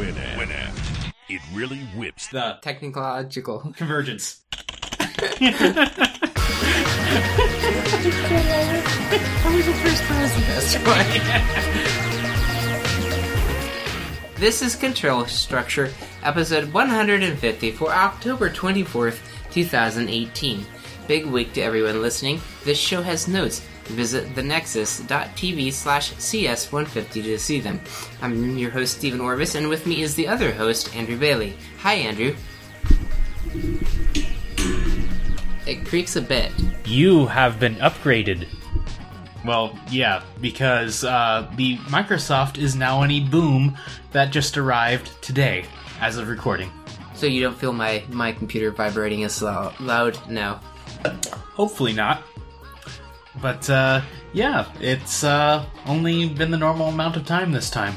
Winamp. Winamp. It really whips. The Technological. convergence. This is Control Structure, episode 150 for October 24th, 2018. Big week to everyone listening. This show has notes. Visit thenexus.tv slash cs150 to see them. I'm your host, Stephen Orvis, and with me is the other host, Andrew Bailey. Hi, Andrew. It creaks a bit. You have been upgraded. Well, yeah, because uh, the Microsoft is now in a boom that just arrived today, as of recording. So you don't feel my, my computer vibrating as loud now. Hopefully not. But uh, yeah, it's uh, only been the normal amount of time this time.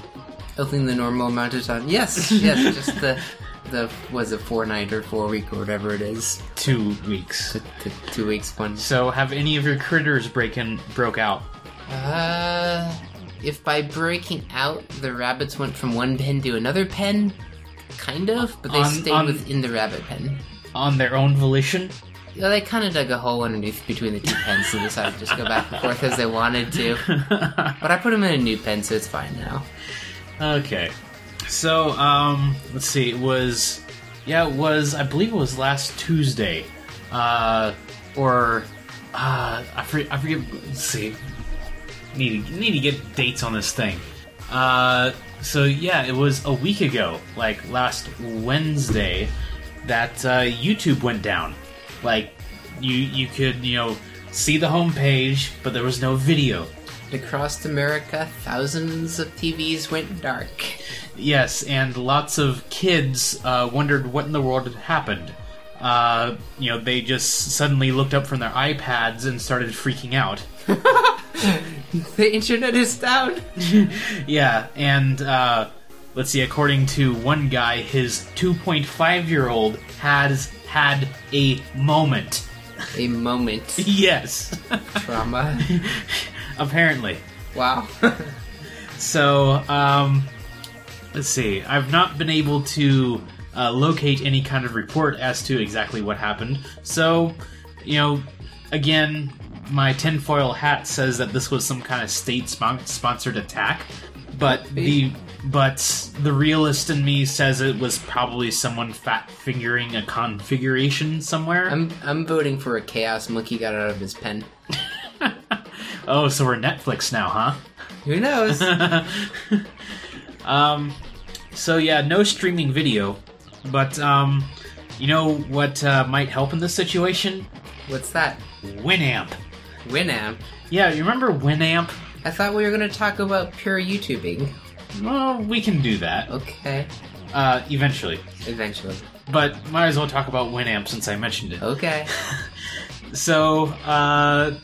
Only the normal amount of time. Yes, yes, just the the was it four night or four week or whatever it is. Two weeks. The, the two weeks one. So, have any of your critters breaking broke out? Uh, if by breaking out the rabbits went from one pen to another pen, kind of, but they On- stayed on- within the rabbit pen. On their own volition? Yeah, they kind of dug a hole underneath between the two pens and decided to just go back and forth as they wanted to. But I put them in a new pen, so it's fine now. Okay. So, um, let's see. It was, yeah, it was. I believe it was last Tuesday, uh, or uh, I forget. I forget. Let's see. Need to, need to get dates on this thing. Uh, so yeah, it was a week ago, like last Wednesday, that uh, YouTube went down. Like, you you could you know see the homepage, but there was no video. Across America, thousands of TVs went dark. Yes, and lots of kids uh, wondered what in the world had happened. Uh, you know, they just suddenly looked up from their iPads and started freaking out. The internet is down. Yeah, and uh, let's see, according to one guy, his 2.5 year old has had a moment. A moment. yes, Trauma. apparently. Wow. So, um, let's see. I've not been able to uh, locate any kind of report as to exactly what happened. So, you know, again, my tinfoil hat says that this was some kind of state sponsored attack, but the but the realist in me says it was probably someone fat fingering a configuration somewhere. I'm I'm voting for a chaos monkey got out of his pen. oh, so we're Netflix now, huh? Who knows? Um, so yeah, no streaming video, but um, you know what uh, might help in this situation? What's that? Winamp. Winamp. Yeah, you remember Winamp? I thought we were going to talk about pure YouTubing. Well, we can do that Okay. uh, eventually, Eventually. but might as well talk about Winamp since I mentioned it. Okay. So, uh,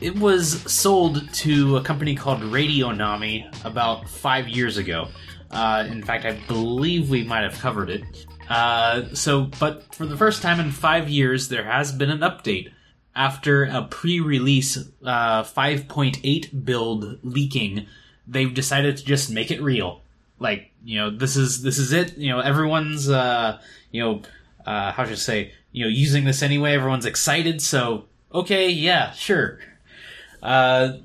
it was sold to a company called Radionomy about five years ago. Uh, in fact, I believe we might have covered it. Uh, so, but for the first time in five years, there has been an update. After a pre-release uh, 5.8 build leaking, they've decided to just make it real. Like, you know, this is this is it. You know, everyone's uh, you know, uh, how should I say, you know, using this anyway. Everyone's excited, so okay, yeah, sure. Uh,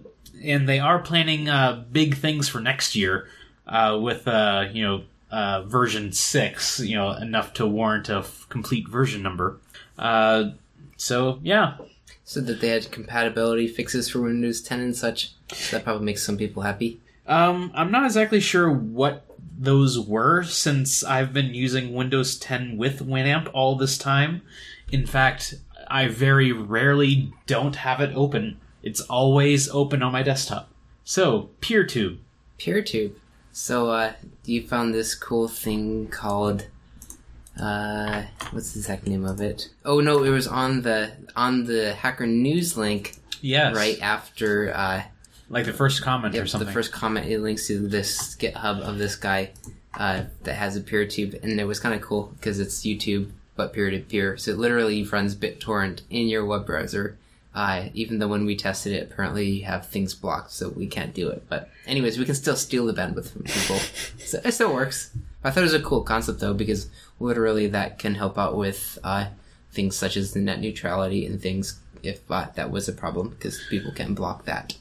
and they are planning uh, big things for next year uh, with uh, you know uh, version six, you know, enough to warrant a f- complete version number. Uh, so yeah, So that they had compatibility fixes for Windows 10 and such. That probably makes some people happy. Um, I'm not exactly sure what those were since I've been using Windows 10 with Winamp all this time. In fact, I very rarely don't have it open. It's always open on my desktop. So, PeerTube. PeerTube. So, uh, you found this cool thing called, uh, what's the exact name of it? Oh no, it was on the, on the Hacker News link Yes. right after, uh, Like the first comment or Yep, something. the first comment it links to this GitHub of this guy uh, that has a PeerTube, and it was kind of cool because it's YouTube but peer to peer. So it literally runs BitTorrent in your web browser. Uh, even though when we tested it, apparently you have things blocked, so we can't do it. But anyways, we can still steal the bandwidth from people, so it still works. I thought it was a cool concept though because literally that can help out with uh, things such as the net neutrality and things if uh, that was a problem because people can block that.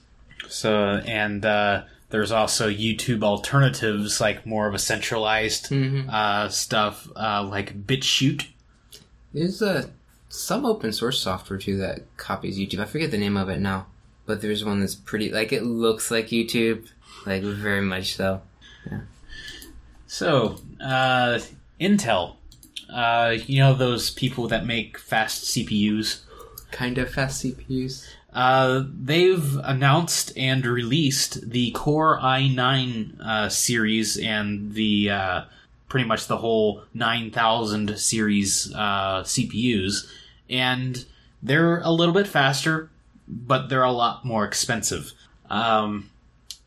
So and uh, there's also YouTube alternatives like more of a centralized uh, stuff uh, like BitChute. There's uh, some open source software too that copies YouTube. I forget the name of it now, but there's one that's pretty like it looks like YouTube, like very much so. Yeah. So uh, Intel, uh, you know those people that make fast CPUs. Kind of fast CPUs. Uh, they've announced and released the Core i9 uh, series and the uh, pretty much the whole 9000 series uh, CPUs, and they're a little bit faster, but they're a lot more expensive. Um,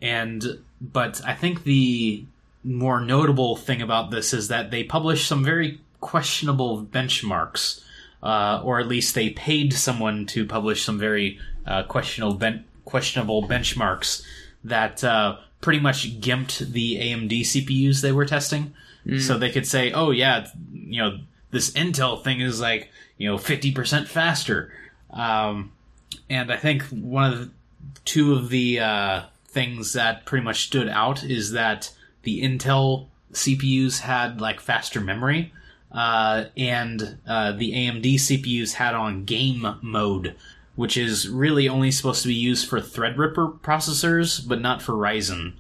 and but I think the more notable thing about this is that they published some very questionable benchmarks, uh, or at least they paid someone to publish some very uh, questionable ben- questionable benchmarks that uh, pretty much gimped the AMD CPUs they were testing. So they could say, "Oh yeah, you know this Intel thing is like you know fifty percent faster." Um, and I think one of the two of the uh, things that pretty much stood out is that the Intel CPUs had like faster memory, uh, and uh, the AMD CPUs had on game mode, which is really only supposed to be used for Threadripper processors, but not for Ryzen.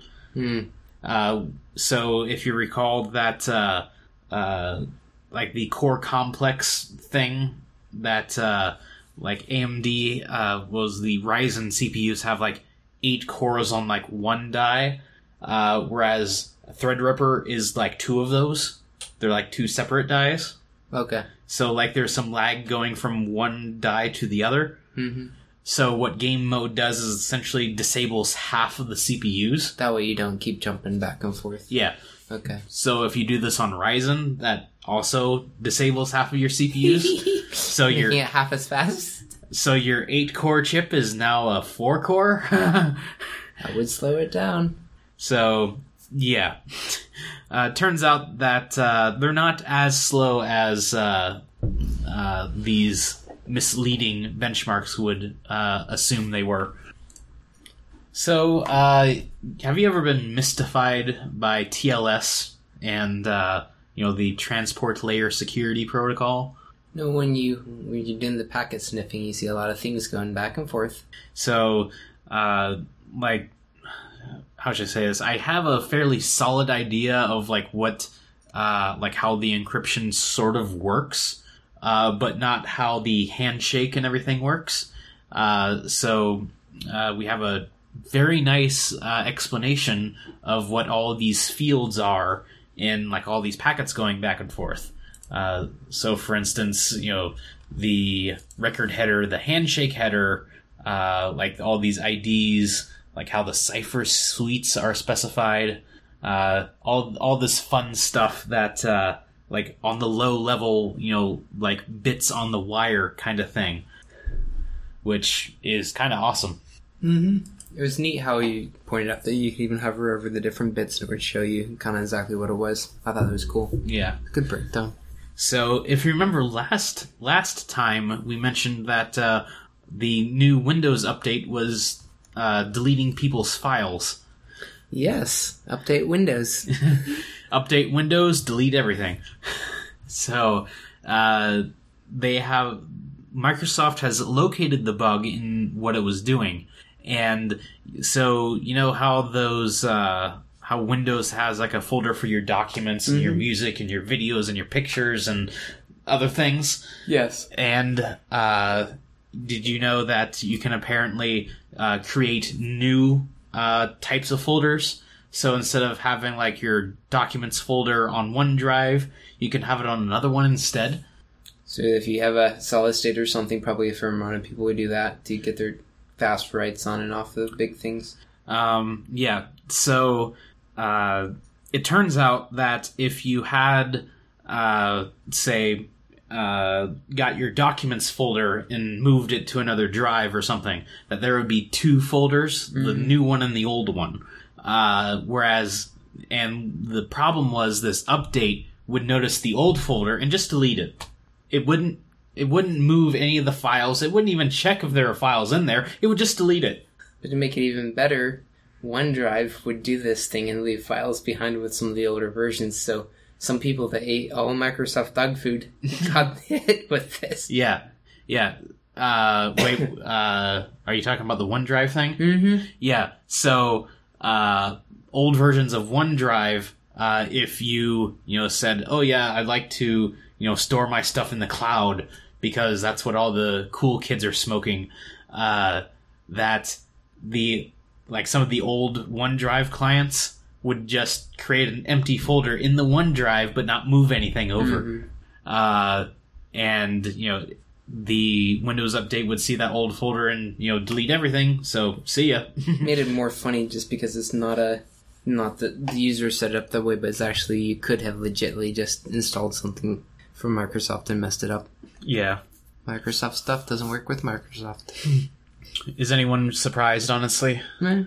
Uh, so if you recall that, uh, uh, like the core complex thing that, uh, like AMD, uh, was the Ryzen CPUs have like eight cores on like one die, uh, whereas Threadripper is like two of those. They're like two separate dies. Okay. So like there's some lag going from one die to the other. Hmm So what game mode does is essentially disables half of the CPUs. That way you don't keep jumping back and forth. Yeah. Okay. So if you do this on Ryzen, that also disables half of your CPUs. so Making your it half as fast. so your eight core chip is now a four core. That would slow it down. so yeah, uh, turns out that uh, they're not as slow as uh, uh, these misleading benchmarks would uh, assume they were. So, uh, have you ever been mystified by TLS and uh, you know the transport layer security protocol? No, when you when you're doing the packet sniffing, you see a lot of things going back and forth. So, uh, like, how should I say this? I have a fairly solid idea of like what, uh, like how the encryption sort of works, uh, but not how the handshake and everything works. Uh, so, uh, we have a very nice uh, explanation of what all these fields are in like all these packets going back and forth. Uh, so, for instance, you know, the record header, the handshake header, like all these IDs, like how the cipher suites are specified, all all this fun stuff that like on the low level, you know, like bits on the wire kind of thing, which is kind of awesome. It was neat how you pointed out that you could even hover over the different bits and it would show you kind of exactly what it was. I thought that was cool. Yeah. Good breakdown. So if you remember last last time we mentioned that uh, the new Windows update was uh, deleting people's files. Yes. Update Windows. Update Windows, delete everything. so uh, they have Microsoft has located the bug in what it was doing, and so you know how those uh, how Windows has like a folder for your documents and your music and your videos and your pictures and other things. yes. And uh, did you know that you can apparently uh, create new uh, types of folders? So instead of having like your documents folder on one drive, you can have it on another one instead. So if you have a solid state or something, probably a fair amount of people would do that to get their fast writes on and off the big things. Um, yeah. So uh, it turns out that if you had, uh, say, uh, got your documents folder and moved it to another drive or something, that there would be two folders, the new one and the old one. Uh, whereas and the problem was this update would notice the old folder and just delete it. It wouldn't it wouldn't move any of the files. It wouldn't even check if there are files in there. It would just delete it. But to make it even better, OneDrive would do this thing and leave files behind with some of the older versions. So some people that ate all Microsoft dog food got hit with this. Yeah, yeah. Uh, wait, uh, are you talking about the OneDrive thing? Mm-hmm. Yeah. So, uh, old versions of OneDrive, uh, if you, you know, said, oh yeah, I'd like to, you know, store my stuff in the cloud because that's what all the cool kids are smoking, uh, that the, like some of the old OneDrive clients would just create an empty folder in the OneDrive but not move anything over. Uh, and, you know, the Windows update would see that old folder and, you know, delete everything. So, see ya. Made it more funny just because it's not a not that the user set it up that way, but it's actually you could have legitly just installed something from Microsoft and messed it up. yeah. Microsoft stuff doesn't work with Microsoft. Is anyone surprised, honestly? Meh.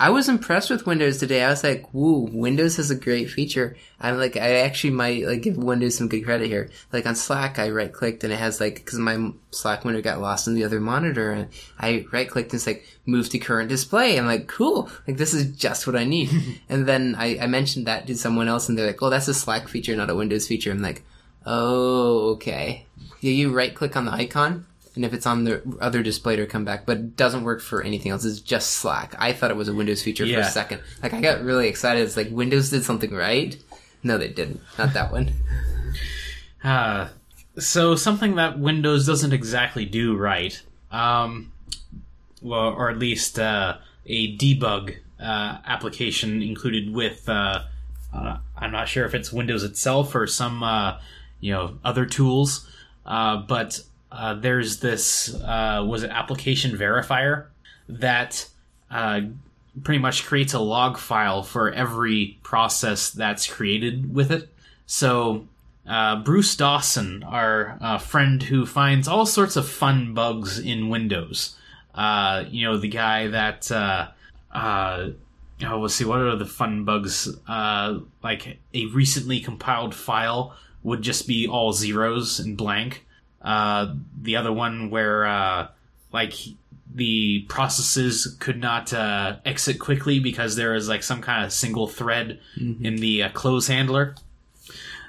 I was impressed with Windows today. I was like, "Woo, Windows has a great feature." I'm like, I actually might like give Windows some good credit here. Like on Slack, I right clicked and it has like because my Slack window got lost in the other monitor, and I right clicked and it's like move to current display. I'm like, cool, like this is just what I need. and then I, I mentioned that to someone else, and they're like, "Oh, that's a Slack feature, not a Windows feature." I'm like, "Oh, okay." Yeah, you right click on the icon, and if it's on the other display to come back, but it doesn't work for anything else. It's just Slack. I thought it was a Windows feature for a second. Like I got really excited. It's like Windows did something right. No, they didn't. Not that one. Uh, so something that Windows doesn't exactly do right, um, well, or at least uh, a debug uh, application included with. Uh, uh, I'm not sure if it's Windows itself or some uh, you know other tools, uh, but uh, there's this uh, was it application verifier that uh, pretty much creates a log file for every process that's created with it. So uh, Bruce Dawson, our uh, friend who finds all sorts of fun bugs in Windows. You know, the guy that, oh, let's see, what are the fun bugs? Like a recently compiled file would just be all zeros and blank. Uh, the other one where, uh, like, the processes could not uh, exit quickly because there is like some kind of single thread in the uh, close handler.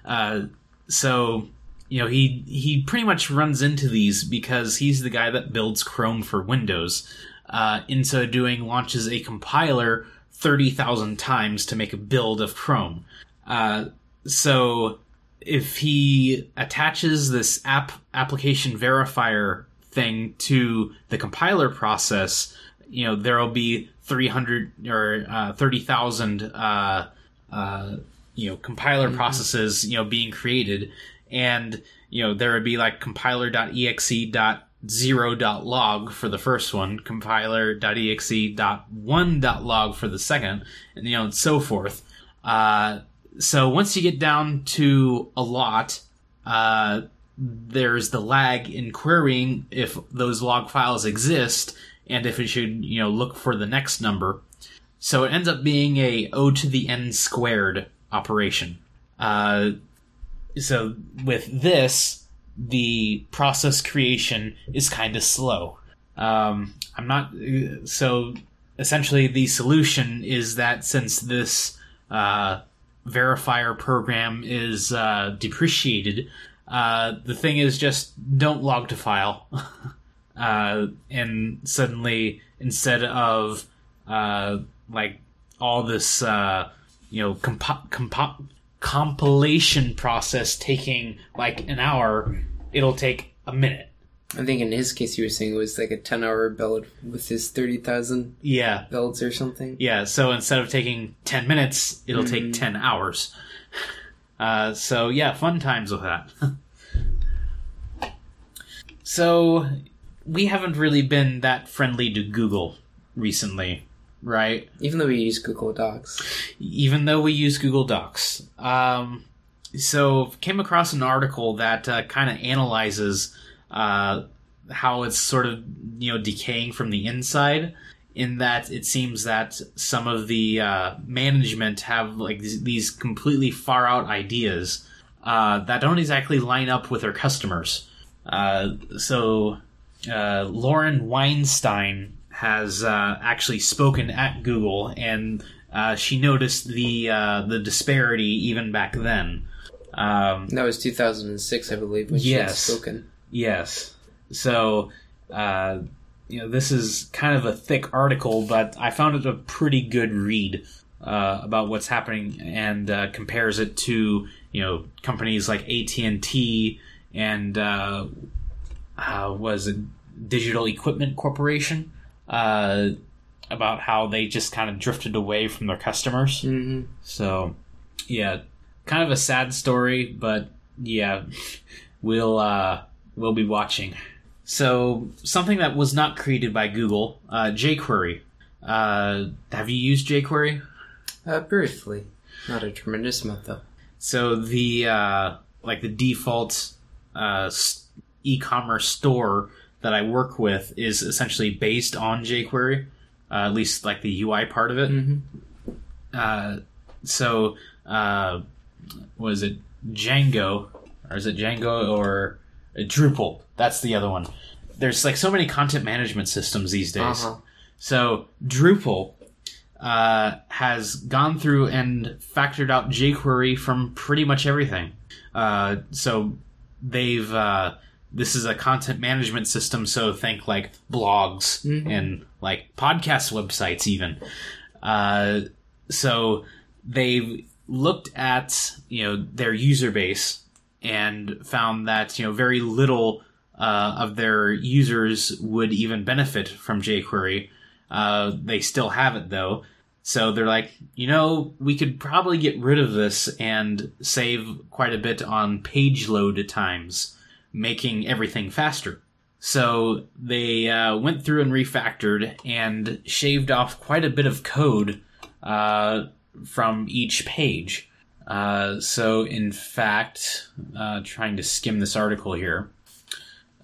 Uh, so you know he he pretty much runs into these because he's the guy that builds Chrome for Windows. Uh, in so doing, launches a compiler thirty thousand times to make a build of Chrome. Uh, so if he attaches this app application verifier thing to the compiler process, you know there will be three hundred or uh, thirty thousand. Uh, uh, you know compiler processes you know being created and you know there would be like compiler.exe. compiler.exe.0.log for the first one compiler.exe.1.log for the second and you know and so forth uh, so once you get down to a lot uh, there's the lag in querying if those log files exist and if it should you know look for the next number so it ends up being a O to the n squared operation. Uh, so with this, the process creation is kind of slow. Um, I'm not so. Essentially, the solution is that since this uh, verifier program is uh, depreciated, uh, the thing is just don't log to file, uh, and suddenly instead of uh, like all this uh, you know comp- comp- compilation process taking like an hour, it'll take a minute. I think in his case, you were saying it was like a ten-hour build with his thirty thousand Yeah, builds or something. yeah. So instead of taking ten minutes, it'll take ten hours. Uh, so yeah, fun times with that. so we haven't really been that friendly to Google recently, right? Even though we use Google Docs, even though we use Google Docs. Um, so came across an article that uh, kind of analyzes uh, how it's sort of you know decaying from the inside, in that it seems that some of the uh, management have like these, these completely far out ideas uh, that don't exactly line up with their customers. Uh, so uh, Lauren Weinstein has uh, actually spoken at Google, and uh, she noticed the uh, the disparity even back then. Um, That was 2006, I believe, when she had Yes. spoken. Yes. So, uh, you know, this is kind of a thick article, but I found it a pretty good read uh, about what's happening and uh, compares it to you know companies like AT and T and uh, uh, was it Digital Equipment Corporation uh, about how they just kind of drifted away from their customers. hmm So, yeah, kind of a sad story, but yeah, we'll uh, we'll be watching. So, something that was not created by Google, uh, jQuery. Uh, have you used jQuery? Uh, briefly. Not a tremendous amount, though. So the uh, like the default uh, e-commerce store that I work with is essentially based on jQuery, uh, at least like the UI part of it. hmm uh, so uh, was it Django or is it Django or Drupal? That's the other one. There's like so many content management systems these days. Uh-huh. So Drupal uh, has gone through and factored out jQuery from pretty much everything. Uh, so they've uh, this is a content management system. So think like blogs and like podcast websites even. Uh, so they've looked at you know their user base and found that you know very little uh, of their users would even benefit from jQuery. Uh, they still have it though, so they're like, you know, we could probably get rid of this and save quite a bit on page load times, making everything faster. So they uh, went through and refactored and shaved off quite a bit of code uh, from each page. Uh, so, in fact, uh, trying to skim this article here.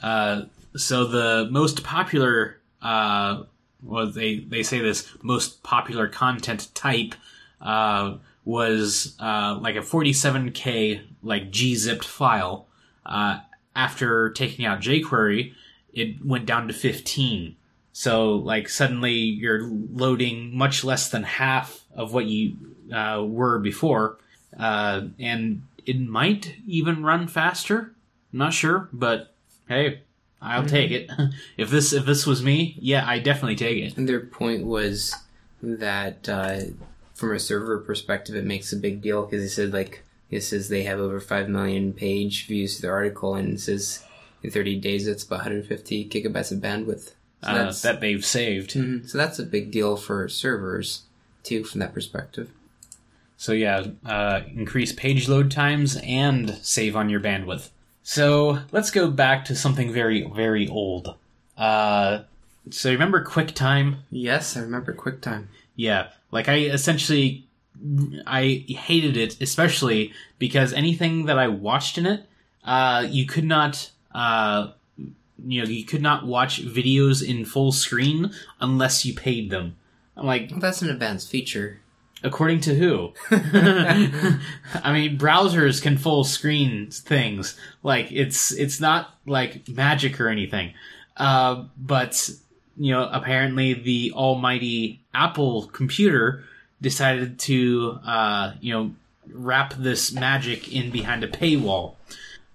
Uh, so the most popular, uh, well, they they say this most popular content type uh, was like a 47k like gzipped file. After taking out jQuery, it went down to 15. So like suddenly you're loading much less than half of what you were before, uh, and it might even run faster. I'm not sure, but hey, I'll take it. if this if this was me, yeah, I definitely take it. And their point was that uh, from a server perspective, it makes a big deal because he said like it says they have over five million page views to their article, and it says in 30 days it's about 150 gigabytes of bandwidth. So Uh, that they've saved. Mhm. so that's a big deal for servers too, from that perspective. So yeah, uh, increase page load times and save on your bandwidth. So let's go back to something very very old. Uh, so remember QuickTime? Yes, I remember QuickTime. Yeah, like I essentially I hated it, especially because anything that I watched in it, uh, you could not, uh, you know, you could not watch videos in full screen unless you paid them. I'm like, Well, that's an advanced feature. According to who? I mean, browsers can full screen things. Like it's it's not like magic or anything. Uh, but you know, apparently the almighty Apple computer decided to uh, you know wrap this magic in behind a paywall.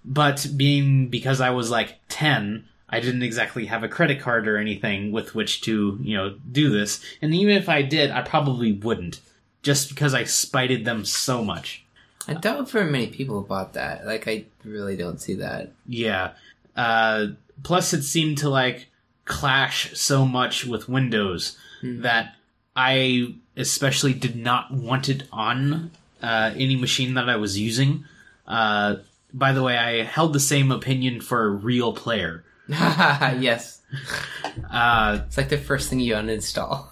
But being because I was like ten, I didn't exactly have a credit card or anything with which to you know do this. And even if I did, I probably wouldn't, just because I spited them so much. I doubt very many people bought that. Like, I really don't see that. Yeah. Uh, plus, it seemed to like clash so much with Windows that I especially did not want it on uh, any machine that I was using. Uh, by the way, I held the same opinion for Real Player. yes, Uh, it's like the first thing you uninstall.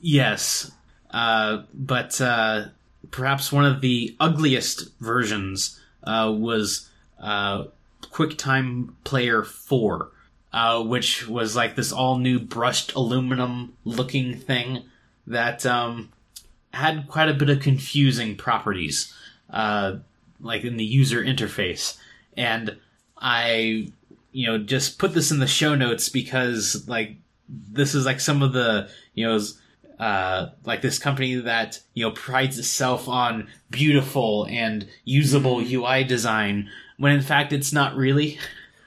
Yes, uh, but uh, perhaps one of the ugliest versions uh, was uh, QuickTime Player Four. Uh, which was like this all new brushed aluminum looking thing that um, had quite a bit of confusing properties, like in the user interface. And I, you know, just put this in the show notes because like this is like some of the you know uh, like this company that you know prides itself on beautiful and usable UI design when in fact it's not really.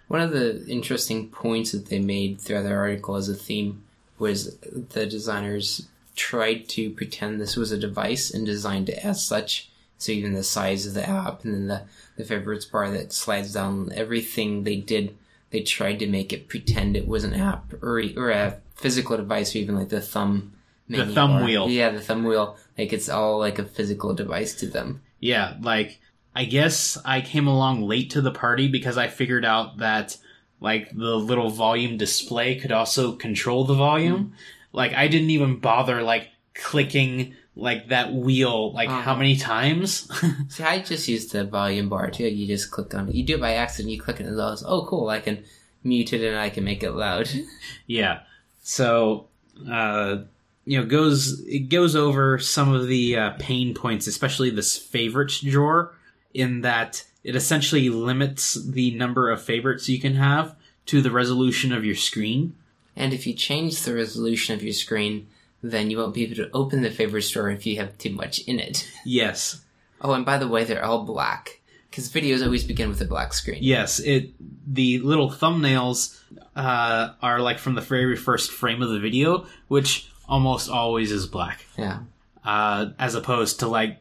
One of the interesting points that they made throughout their article as a theme was the designers tried to pretend this was a device and designed it as such. So even the size of the app and then the, the favorites bar that slides down, everything they did, they tried to make it pretend it was an app or, or a physical device or even like the thumb The thumb wheel. Yeah, the thumb wheel. Like it's all like a physical device to them. Yeah, like I guess I came along late to the party because I figured out that like the little volume display could also control the volume. Like I didn't even bother like clicking like that wheel like how Uh-huh. many times? See, I just used the volume bar too. You just click on it. You do it by accident. You click it and it goes, oh, cool. I can mute it and I can make it loud. Yeah. So, uh, you know, goes it goes over some of the uh, pain points, especially this favorites drawer, in that it essentially limits the number of favorites you can have to the resolution of your screen. and if you change the resolution of your screen, then you won't be able to open the favorites drawer if you have too much in it. Yes, Oh, and by the way, they're all black. Because videos always begin with a black screen. yes. It the little thumbnails uh, are like from the very first frame of the video, which almost always is black. Yeah. uh, as opposed to like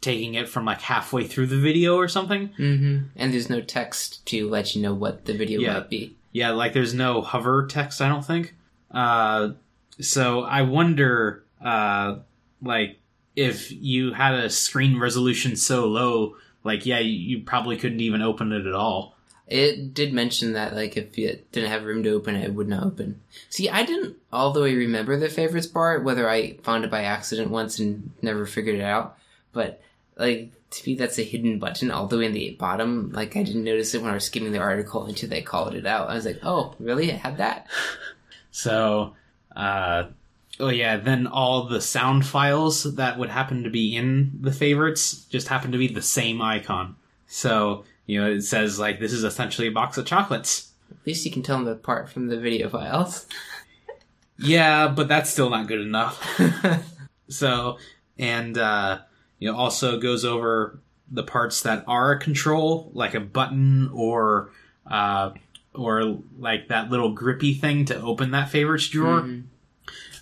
taking it from like halfway through the video or something. hmm And there's no text to let you know what the video Yeah. might be. Yeah, like there's no hover text, I don't think. Uh, so I wonder, uh, like, if you had a screen resolution so low, like, yeah, you, you probably couldn't even open it at all. It did mention that, like, if you didn't have room to open it, it would not open. See, I didn't all the way remember the favorites bar, whether I found it by accident once and never figured it out. But, like, to me, that's a hidden button all the way in the bottom. Like, I didn't notice it when I was skimming the article until they called it out. I was like, oh, really? It had that? So, uh, oh yeah, then all the sound files that would happen to be in the favorites just happen to be the same icon. So, you know, it says like this is essentially a box of chocolates. At least you can tell them apart from the video files. Yeah, but that's still not good enough. so, and, uh, you know, also goes over the parts that are a control, like a button or, uh, or like that little grippy thing to open that favorites drawer. Mhm.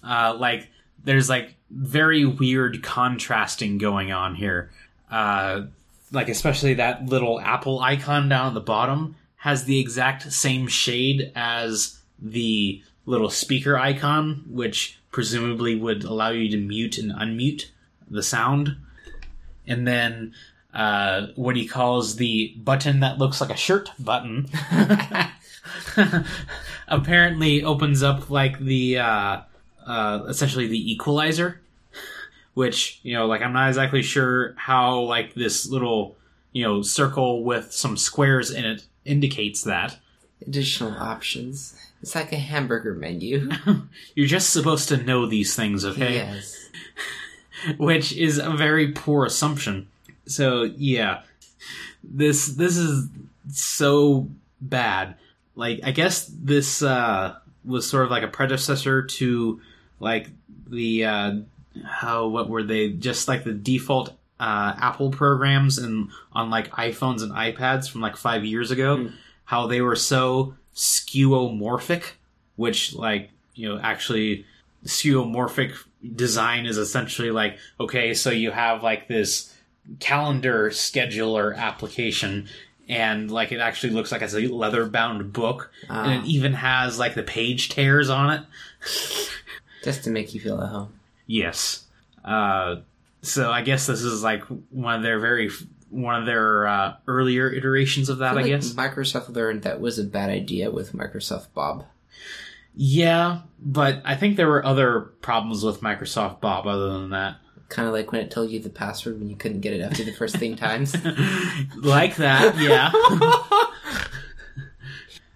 Uh, like, there's like very weird contrasting going on here. Uh, like, especially that little Apple icon down at the bottom has the exact same shade as the little speaker icon, which presumably would allow you to mute and unmute the sound. And then uh, what he calls the button that looks like a shirt button apparently opens up like the uh, uh, essentially the equalizer, which you know, like I'm not exactly sure how like this little you know circle with some squares in it indicates that. Additional options. It's like a hamburger menu. You're just supposed to know these things, okay? Yes. Which is a very poor assumption. So yeah, this this is so bad. Like I guess this uh, was sort of like a predecessor to like the uh, how what were they just like the default uh, Apple programs and on like iPhones and iPads from like five years ago. How they were so skeuomorphic, which like you know actually skeuomorphic design is essentially like okay, so you have like this calendar scheduler application and like it actually looks like it's a leather bound book and Ah. it even has like the page tears on it Just to make you feel at home. Yes uh so i guess this is like one of their very one of their uh, earlier iterations of that i, feel like guess Microsoft learned that was a bad idea with Microsoft Bob. yeah but i think there were other problems with microsoft bob other than that Kind of like when it told you the password when you couldn't get it after the first thing times. like that yeah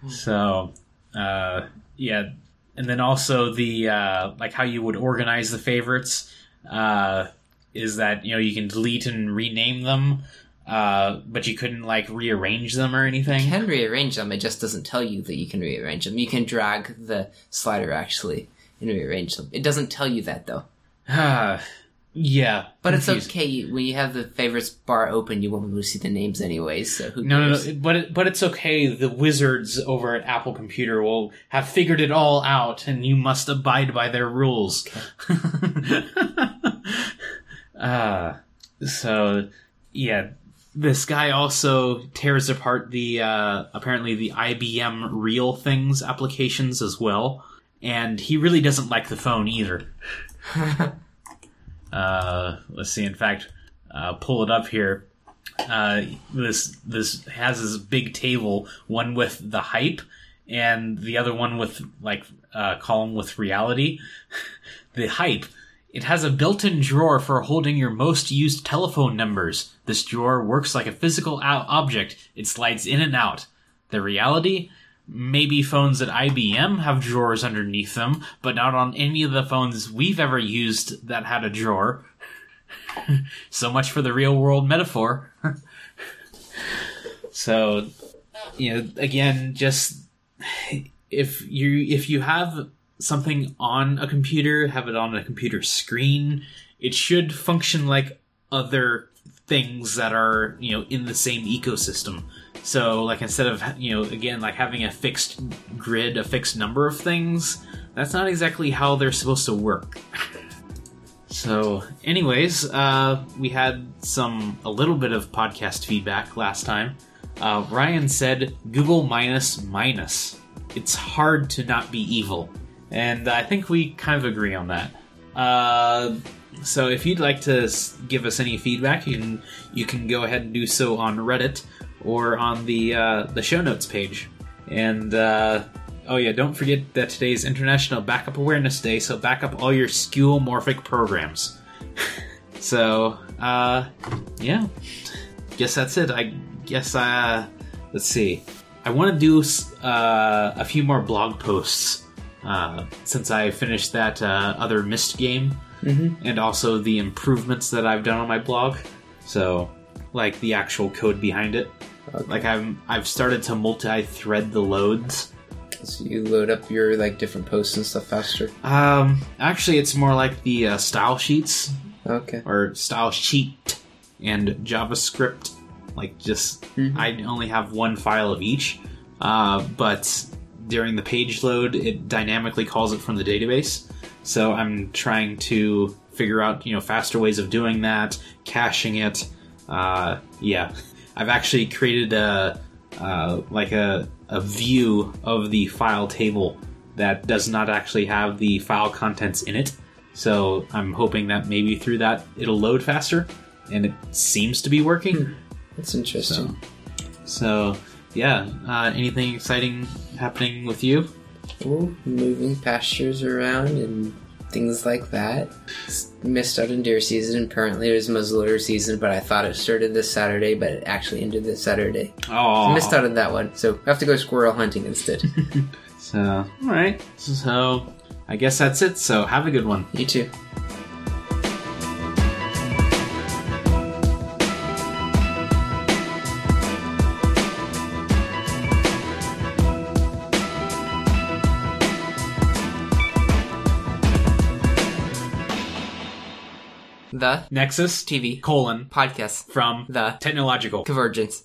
so uh, yeah, and then also the uh, like how you would organize the favorites uh, is that you know you can delete and rename them, uh, but you couldn't like rearrange them or anything. You can rearrange them. It just doesn't tell you that you can rearrange them. You can drag the slider actually and rearrange them. It doesn't tell you that though. Ah, yeah, But it's okay. When you have the favorites bar open, you won't be able to see the names anyway, So who No, no, cares? no, but it, but it's okay. The wizards over at Apple Computer will have figured it all out, and you must abide by their rules. uh, so yeah, this guy also tears apart the uh, apparently the IBM Real Things applications as well, and he really doesn't like the phone either. uh, let's see. In fact, uh, pull it up here uh, this this has this big table, one with the hype, and the other one with like uh, column with reality. the hype. It has a built-in drawer for holding your most used telephone numbers. This drawer works like a physical o- object. It slides in and out. The reality. Maybe phones at IBM have drawers underneath them, but not on any of the phones we've ever used that had a drawer. so much for the real world metaphor. so, you know, again, just if you if you have something on a computer, have it on a computer screen, it should function like other things that are, you know, in the same ecosystem. So, like instead of, you know, again, like having a fixed grid, a fixed number of things, that's not exactly how they're supposed to work. So, anyways, uh, we had some a little bit of podcast feedback last time. Uh, Ryan said Google minus minus. It's hard to not be evil, and I think we kind of agree on that. Uh, so, if you'd like to give us any feedback, you can you can go ahead and do so on Reddit or on the uh, the show notes page. And uh, oh yeah, don't forget that today is International Backup Awareness Day, so back up all your skeuomorphic programs. so uh, yeah, guess that's it. I guess uh, let's see. I want to do uh, a few more blog posts uh, since I finished that uh, other Myst game, and also the improvements that I've done on my blog. So, like the actual code behind it. Like I'm, I've started to multi-thread the loads. So you load up your like different posts and stuff faster. Um, actually, it's more like the uh, style sheets Okay. or style sheet and JavaScript. Like, just I only have one file of each, uh, but during the page load, it dynamically calls it from the database. So I'm trying to figure out you know faster ways of doing that, caching it. Uh, yeah, I've actually created a uh, like a a view of the file table that does not actually have the file contents in it. So I'm hoping that maybe through that it'll load faster, and it seems to be working. That's interesting. So yeah, uh, anything exciting happening with you? Ooh, moving pastures around and things like that. Missed out on deer season. Apparently, it was muzzleloader season, but I thought it started this Saturday, but it actually ended this Saturday. Oh, Missed out on that one, so I have to go squirrel hunting instead. So all right, so I guess that's it. So have a good one. you too. The Nexus TV colon podcast. from The technological. Convergence.